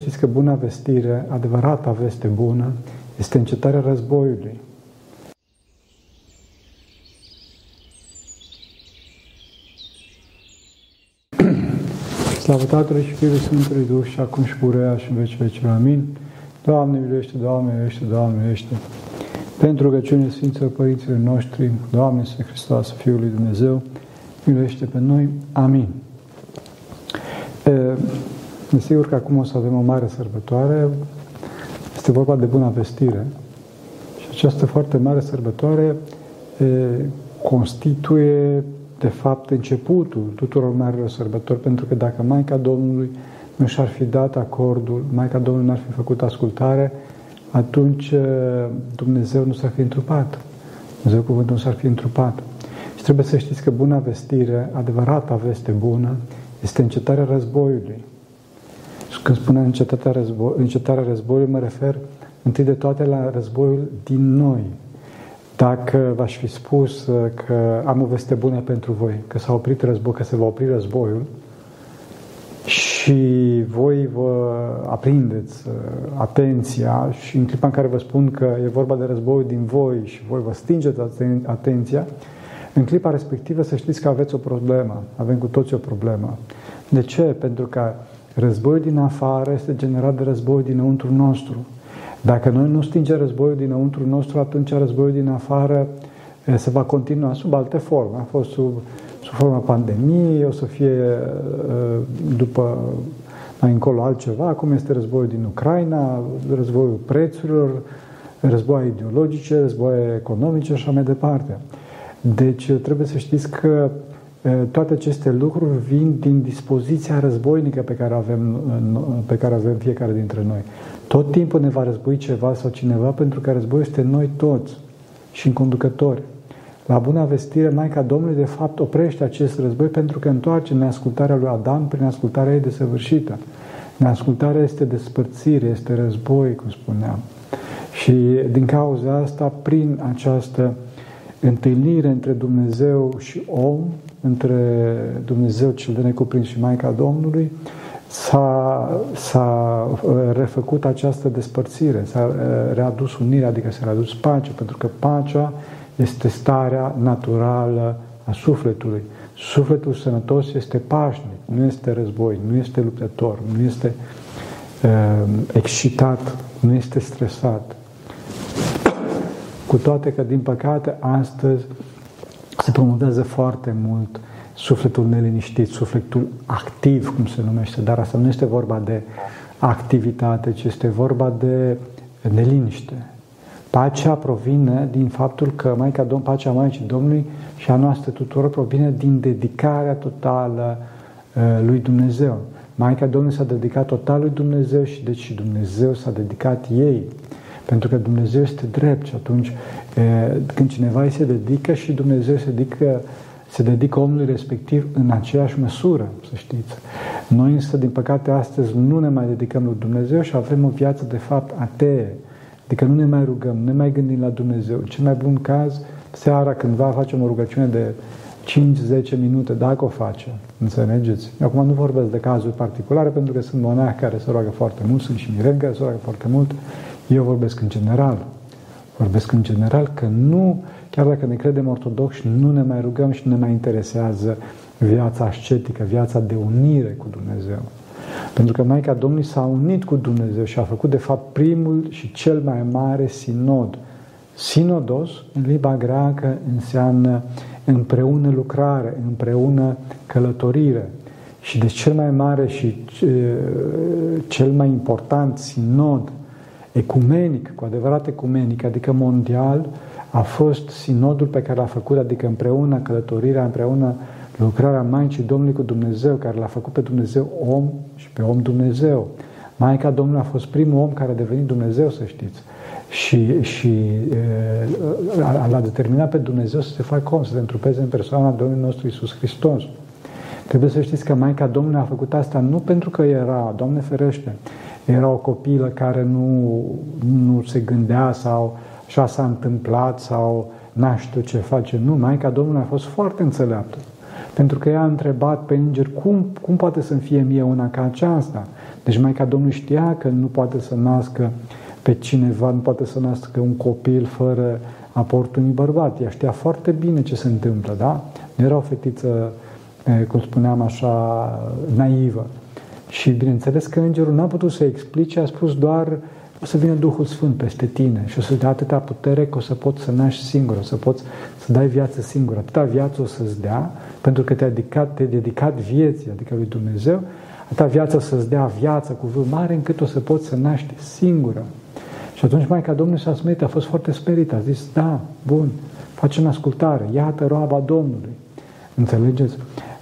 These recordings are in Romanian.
Știți că buna vestire, adevărata veste bună, este încetarea războiului. Slavă Tatălui și Fiului Sfântului Duh și acum și purea și în veci vecilor. Amin. Doamne miluiește, Doamne miluiește, Doamne miluiește. Pentru rugăciunile Sfinților Părinților noștri, Doamne Sfânt Hristos, Fiul lui Dumnezeu, miluiește pe noi. Amin. Desigur că acum o să avem o mare sărbătoare, este vorba de Buna Vestire. Și această foarte mare sărbătoare e, constituie, de fapt, începutul tuturor marilor sărbători, pentru că dacă Maica Domnului nu și-ar fi dat acordul, Maica Domnului n-ar fi făcut ascultare, atunci Dumnezeu nu s-ar fi întrupat. Dumnezeu cuvântul nu s-ar fi întrupat. Și trebuie să știți că Buna Vestire, adevărata veste bună, este încetarea războiului. Și când spune încetarea, război, încetarea războiului, mă refer întâi de toate la războiul din noi. Dacă v-aș fi spus uh, că am o veste bună pentru voi, că s-a oprit război, că se va opri războiul, și voi vă aprindeți uh, atenția și în clipa în care vă spun că e vorba de războiul din voi și voi vă stingeți atenția, în clipa respectivă să știți că aveți o problemă, avem cu toți o problemă. De ce? Pentru că Războiul din afară este generat de războiul dinăuntru nostru. Dacă noi nu stingem războiul dinăuntru nostru, atunci războiul din afară se va continua sub alte forme. A fost sub, sub forma pandemiei, o să fie după mai încolo altceva. Acum este războiul din Ucraina, războiul prețurilor, războaie ideologice, războaie economice și așa mai departe. Deci trebuie să știți că toate aceste lucruri vin din dispoziția războinică pe care avem, pe care avem fiecare dintre noi. Tot timpul ne va război ceva sau cineva pentru că războiul este noi toți și în conducători. La bună vestire, Maica Domnului de fapt oprește acest război pentru că întoarce neascultarea lui Adam prin ascultarea ei desăvârșită. Neascultarea este despărțire, este război, cum spuneam. Și din cauza asta, prin această întâlnire între Dumnezeu și om, între Dumnezeu cel de necuprins și Maica Domnului, s-a, s-a uh, refăcut această despărțire, s-a uh, readus unirea, adică s-a readus pacea, pentru că pacea este starea naturală a sufletului. Sufletul sănătos este pașnic, nu este război, nu este luptător, nu este uh, excitat, nu este stresat. Cu toate că, din păcate, astăzi se promovează foarte mult sufletul neliniștit, sufletul activ, cum se numește, dar asta nu este vorba de activitate, ci este vorba de neliniște. Pacea provine din faptul că Maica Domn, pacea Maicii Domnului și a noastră tuturor provine din dedicarea totală uh, lui Dumnezeu. Maica Domnului s-a dedicat total lui Dumnezeu și deci și Dumnezeu s-a dedicat ei. Pentru că Dumnezeu este drept și atunci când cineva îi se dedică și Dumnezeu se dedică, se dedică omului respectiv în aceeași măsură, să știți. Noi însă, din păcate, astăzi nu ne mai dedicăm lui Dumnezeu și avem o viață, de fapt, atee. Adică nu ne mai rugăm, nu ne mai gândim la Dumnezeu. Cel mai bun caz, seara cândva facem o rugăciune de 5-10 minute, dacă o facem. Înțelegeți? Acum nu vorbesc de cazuri particulare, pentru că sunt monahi care se roagă foarte mult, sunt și mireni care se roagă foarte mult. Eu vorbesc în general. Vorbesc în general că nu, chiar dacă ne credem ortodoxi, nu ne mai rugăm și nu ne mai interesează viața ascetică, viața de unire cu Dumnezeu. Pentru că Maica Domnului s-a unit cu Dumnezeu și a făcut, de fapt, primul și cel mai mare sinod. Sinodos, în limba greacă, înseamnă împreună lucrare, împreună călătorire. Și de cel mai mare și cel mai important sinod ecumenic, cu adevărat ecumenic, adică mondial, a fost sinodul pe care l-a făcut, adică împreună călătorirea, împreună lucrarea Maicii Domnului cu Dumnezeu, care l-a făcut pe Dumnezeu om și pe om Dumnezeu. Maica Domnului a fost primul om care a devenit Dumnezeu, să știți. Și, și l-a determinat pe Dumnezeu să se facă om, să se întrupeze în persoana Domnului nostru Isus Hristos. Trebuie să știți că Maica Domnului a făcut asta nu pentru că era, Doamne ferește, era o copilă care nu, nu se gândea sau așa s-a întâmplat sau n știu ce face. Nu, Maica Domnului a fost foarte înțeleaptă. Pentru că ea a întrebat pe înger cum, cum poate să-mi fie mie una ca aceasta. Deci Maica Domnului știa că nu poate să nască pe cineva, nu poate să nască un copil fără aportul unui bărbat. Ea știa foarte bine ce se întâmplă, da? Nu era o fetiță, cum spuneam așa, naivă. Și bineînțeles că îngerul n-a putut să explice, a spus doar o să vină Duhul Sfânt peste tine și o să-ți dea atâta putere că o să poți să naști singur, o să poți să dai viață singur. Atâta viață o să-ți dea, pentru că te-ai dedicat, te dedicat vieții, adică lui Dumnezeu, atâta viață o să-ți dea viață cu vânt mare încât o să poți să naști singură. Și atunci Maica Domnului s-a smerit, a fost foarte sperită, a zis, da, bun, facem ascultare, iată roaba Domnului. Înțelegeți?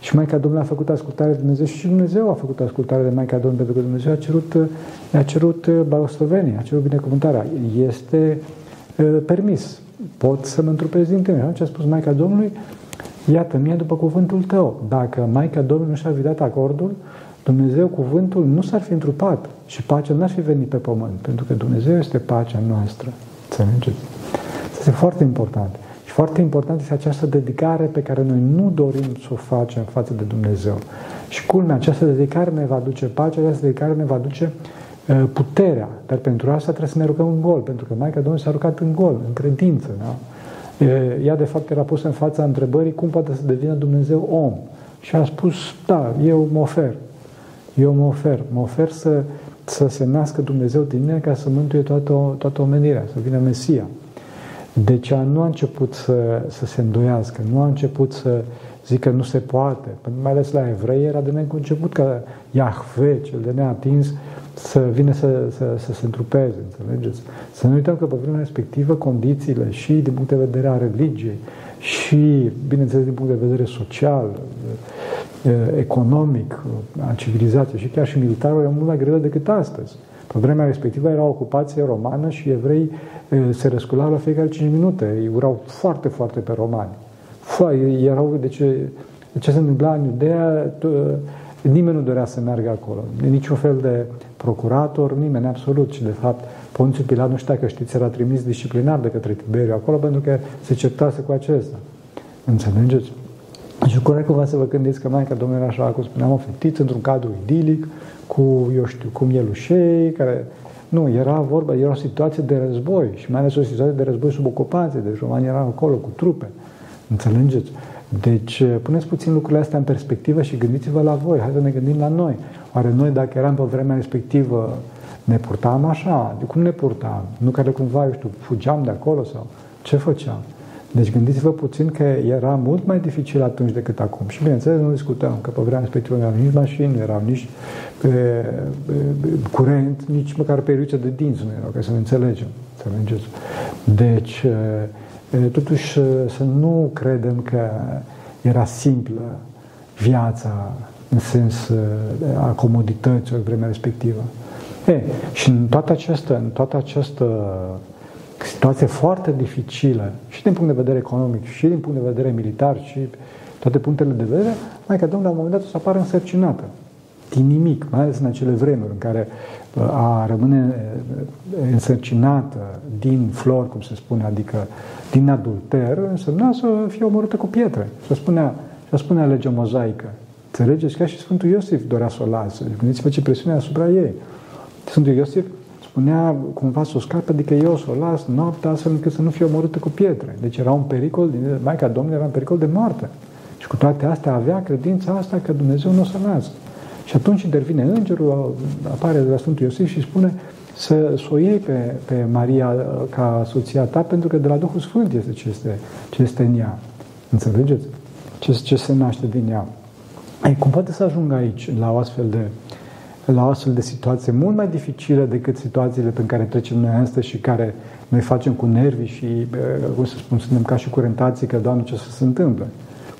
Și Maica Domnului a făcut ascultare de Dumnezeu și Dumnezeu a făcut ascultare de Maica Domnului pentru că Dumnezeu a cerut, a cerut blagoslovenie, a cerut binecuvântarea. Este uh, permis. Pot să mă întrupez din tine. Ce a spus Maica Domnului? Iată, mie după cuvântul tău. Dacă Maica Domnului nu și-ar fi dat acordul, Dumnezeu, cuvântul, nu s-ar fi întrupat și pacea n-ar fi venit pe pământ, pentru că Dumnezeu este pacea noastră. Înțelegeți? Este foarte important. Și foarte important este această dedicare pe care noi nu dorim să o facem față de Dumnezeu. Și culmea, această dedicare ne va duce pacea, această dedicare ne va duce uh, puterea. Dar pentru asta trebuie să ne rugăm în gol, pentru că Maica Domnului s-a rugat în gol, în credință. Da? Ea, de fapt, era pusă în fața întrebării cum poate să devină Dumnezeu om. Și a spus, da, eu mă ofer. Eu mă ofer. Mă ofer să, să se nască Dumnezeu din mine ca să mântuie toată, toată omenirea, să vină Mesia. Deci nu a început să, să se îndoiască, nu a început să zică nu se poate. Mai ales la evrei era de neconceput ca Iahve, cel de neatins, să vină să, să, să se întrupeze, înțelegeți? Să nu uităm că pe vremea respectivă condițiile și din punct de vedere a religiei și, bineînțeles, din punct de vedere social, economic, a civilizației și chiar și militarul era mult mai greu decât astăzi. Pe vremea respectivă era ocupație romană și evrei se răsculau la fiecare 5 minute. Ei urau foarte, foarte pe romani. Erau, deci, ce se întâmpla în Iudea, nimeni nu dorea să meargă acolo. Niciun fel de procurator, nimeni, absolut. Și, de fapt, Ponțiu Pilat, nu știa că știți, era trimis disciplinar de către Tiberiu acolo pentru că se certase cu acesta. Înțelegeți? Și corect cumva să vă gândiți că Maica Domnului era așa, cum spuneam, o fetiță într-un cadru idilic, cu, eu știu, cu mielușei, care... Nu, era vorba, era o situație de război și mai ales o situație de război sub ocupație, deci romanii erau acolo cu trupe. Înțelegeți? Deci, puneți puțin lucrurile astea în perspectivă și gândiți-vă la voi. Hai să ne gândim la noi. Oare noi, dacă eram pe vremea respectivă, ne purtam așa? De cum ne purtam? Nu care cumva, eu știu, fugeam de acolo sau ce făceam? Deci gândiți-vă puțin că era mult mai dificil atunci decât acum. Și bineînțeles, nu discutăm că pe vremea respectivă nu erau nici mașini, nu erau nici e, e, curent, nici măcar periuțe de dinți nu erau, ca să ne înțelegem. Să înțelegeți. Deci, e, totuși, să nu credem că era simplă viața în sens a comodității în vremea respectivă. E, și în toată această, în toată această situație foarte dificilă și din punct de vedere economic și din punct de vedere militar și toate punctele de vedere, Maica Domnului la un moment dat o să apară însărcinată. Din nimic, mai ales în acele vremuri în care uh, a rămâne uh, însărcinată din flori, cum se spune, adică din adulter, însemna să fie omorâtă cu pietre. Și spunea, și spunea legea mozaică. Înțelegeți? Ca și Sfântul Iosif dorea să o lasă. Gândiți-vă ce presiune asupra ei. Sfântul Iosif spunea cumva să o scape, adică eu să o las noaptea astfel încât să nu fie omorâtă cu pietre. Deci era un pericol, Maica Domnului era un pericol de moarte. Și cu toate astea avea credința asta că Dumnezeu nu o să lasă. Și atunci intervine îngerul, apare de la Sfântul Iosif și spune să, să o iei pe, pe Maria uh, ca soția ta, pentru că de la Duhul Sfânt este ce este, ce este în ea. Înțelegeți? Ce, ce se naște din ea. Ei, cum poate să ajungă aici, la o astfel de, la o astfel de situație mult mai dificilă decât situațiile pe care trecem noi astăzi și care noi facem cu nervi și, cum să spun, suntem ca și curentații că, Doamne, ce să se întâmple.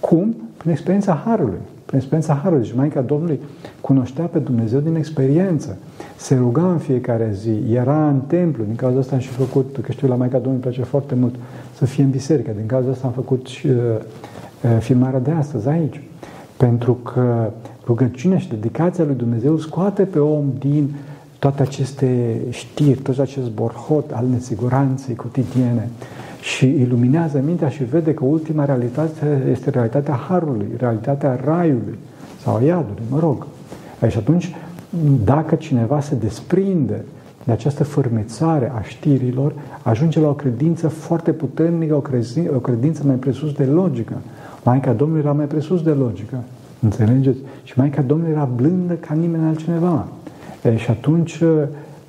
Cum? Prin experiența Harului. Prin experiența Harului. Deci Maica Domnului cunoștea pe Dumnezeu din experiență. Se ruga în fiecare zi, era în templu. Din cauza asta am și făcut, că știu, la Maica Domnului place foarte mult să fie în biserică. Din cauza asta am făcut și uh, uh filmarea de astăzi aici. Pentru că rugăciunea și dedicația lui Dumnezeu scoate pe om din toate aceste știri, tot acest borhot al nesiguranței cotidiene și iluminează mintea și vede că ultima realitate este realitatea Harului, realitatea Raiului sau a Iadului, mă rog. Și atunci dacă cineva se desprinde de această fărmețare a știrilor, ajunge la o credință foarte puternică, o, credință, o credință mai presus de logică. Maica Domnului era mai presus de logică. Înțelegeți? Și Maica Domnului era blândă ca nimeni altcineva. E, și atunci,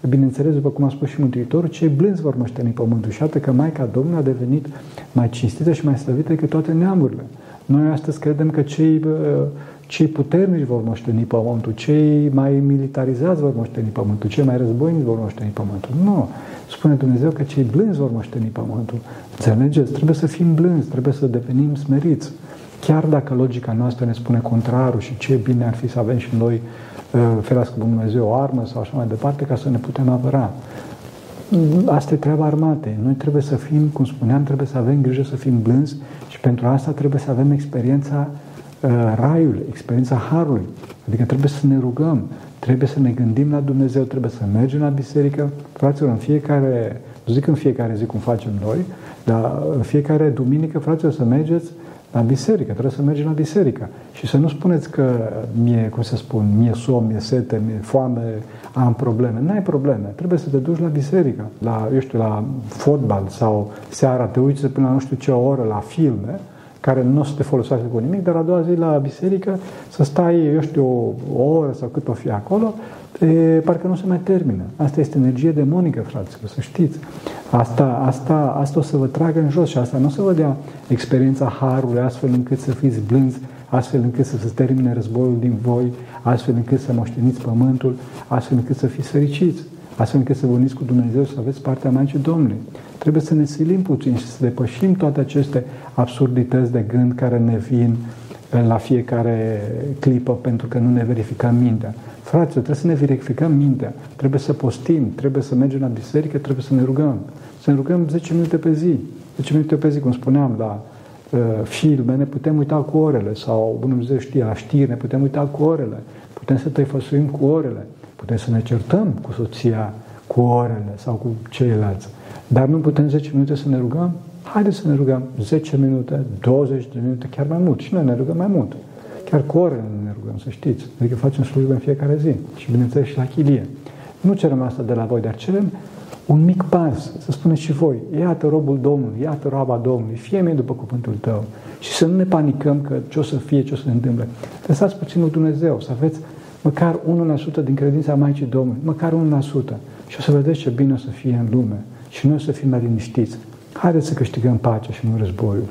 bineînțeles, după cum a spus și Mântuitorul, cei blânzi vor moșteni pământul. Și atât că Maica Domnului a devenit mai cinstită și mai slăvită decât toate neamurile. Noi astăzi credem că cei, cei puternici vor moșteni pământul, cei mai militarizați vor moșteni pământul, cei mai războinici vor moșteni pământul. Nu! Spune Dumnezeu că cei blânzi vor moșteni pământul. Înțelegeți? Trebuie să fim blânzi, trebuie să devenim smeriți. Chiar dacă logica noastră ne spune contrarul și ce bine ar fi să avem și noi, ferească Dumnezeu, o armă sau așa mai departe, ca să ne putem apăra. Asta e treaba armatei. Noi trebuie să fim, cum spuneam, trebuie să avem grijă să fim blânzi și pentru asta trebuie să avem experiența uh, raiului, experiența harului. Adică trebuie să ne rugăm, trebuie să ne gândim la Dumnezeu, trebuie să mergem la biserică. Fraților, în fiecare, nu zic în fiecare zi cum facem noi, dar în fiecare duminică, fraților, să mergeți la biserică, trebuie să mergem la biserică. Și să nu spuneți că mie, cum să spun, mie somn, mie sete, mie foame, am probleme. Nu ai probleme. Trebuie să te duci la biserică, la, eu știu, la fotbal sau seara te uiți până la nu știu ce oră la filme, care nu o să te folosească cu nimic, dar a doua zi la biserică să stai, eu știu, o, o oră sau cât o fi acolo, e, parcă nu se mai termină. Asta este energie demonică, fraților, să știți. Asta, asta, asta o să vă tragă în jos și asta nu o să vă dea experiența Harului astfel încât să fiți blânzi, astfel încât să se termine războiul din voi, astfel încât să moșteniți pământul, astfel încât să fiți fericiți, astfel încât să vă uniți cu Dumnezeu să aveți partea Maicii Domnului. Trebuie să ne silim puțin și să depășim toate aceste absurdități de gând care ne vin la fiecare clipă pentru că nu ne verificăm mintea. Fraților, trebuie să ne verificăm mintea, trebuie să postim, trebuie să mergem la biserică, trebuie să ne rugăm. Să ne rugăm 10 minute pe zi. 10 minute pe zi, cum spuneam, la uh, filme ne putem uita cu orele sau, bună Dumnezeu știe, la știri ne putem uita cu orele. Putem să tăifăsuim cu orele. Putem să ne certăm cu soția cu orele sau cu ceilalți. Dar nu putem 10 minute să ne rugăm? Haideți să ne rugăm 10 minute, 20 de minute, chiar mai mult. Și noi ne rugăm mai mult. Chiar cu orele ne rugăm, să știți. Adică facem slujbă în fiecare zi. Și bineînțeles și la chilie. Nu cerem asta de la voi, dar cerem un mic pas, să spuneți și voi, iată robul Domnului, iată roaba Domnului, fie mie după cuvântul tău. Și să nu ne panicăm că ce o să fie, ce o să se întâmple. Lăsați puțin lui Dumnezeu, să aveți măcar 1% din credința Maicii Domnului, măcar 1%. Și o să vedeți ce bine o să fie în lume. Și noi o să fim mai liniștiți. Haideți să câștigăm pacea și nu războiul.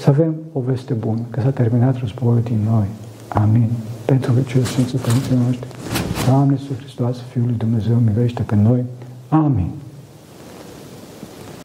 Să avem o veste bună, că s-a terminat războiul din noi. Amin. Pentru că cel Sfinții Părinții noștri, Doamne Iisus Hristos, Fiul lui Dumnezeu, miluiește pe noi. Amin.